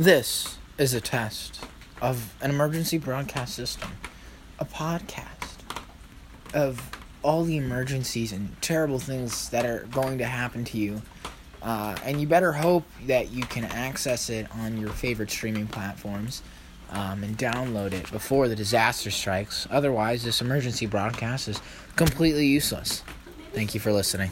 This is a test of an emergency broadcast system, a podcast of all the emergencies and terrible things that are going to happen to you. Uh, and you better hope that you can access it on your favorite streaming platforms um, and download it before the disaster strikes. Otherwise, this emergency broadcast is completely useless. Thank you for listening.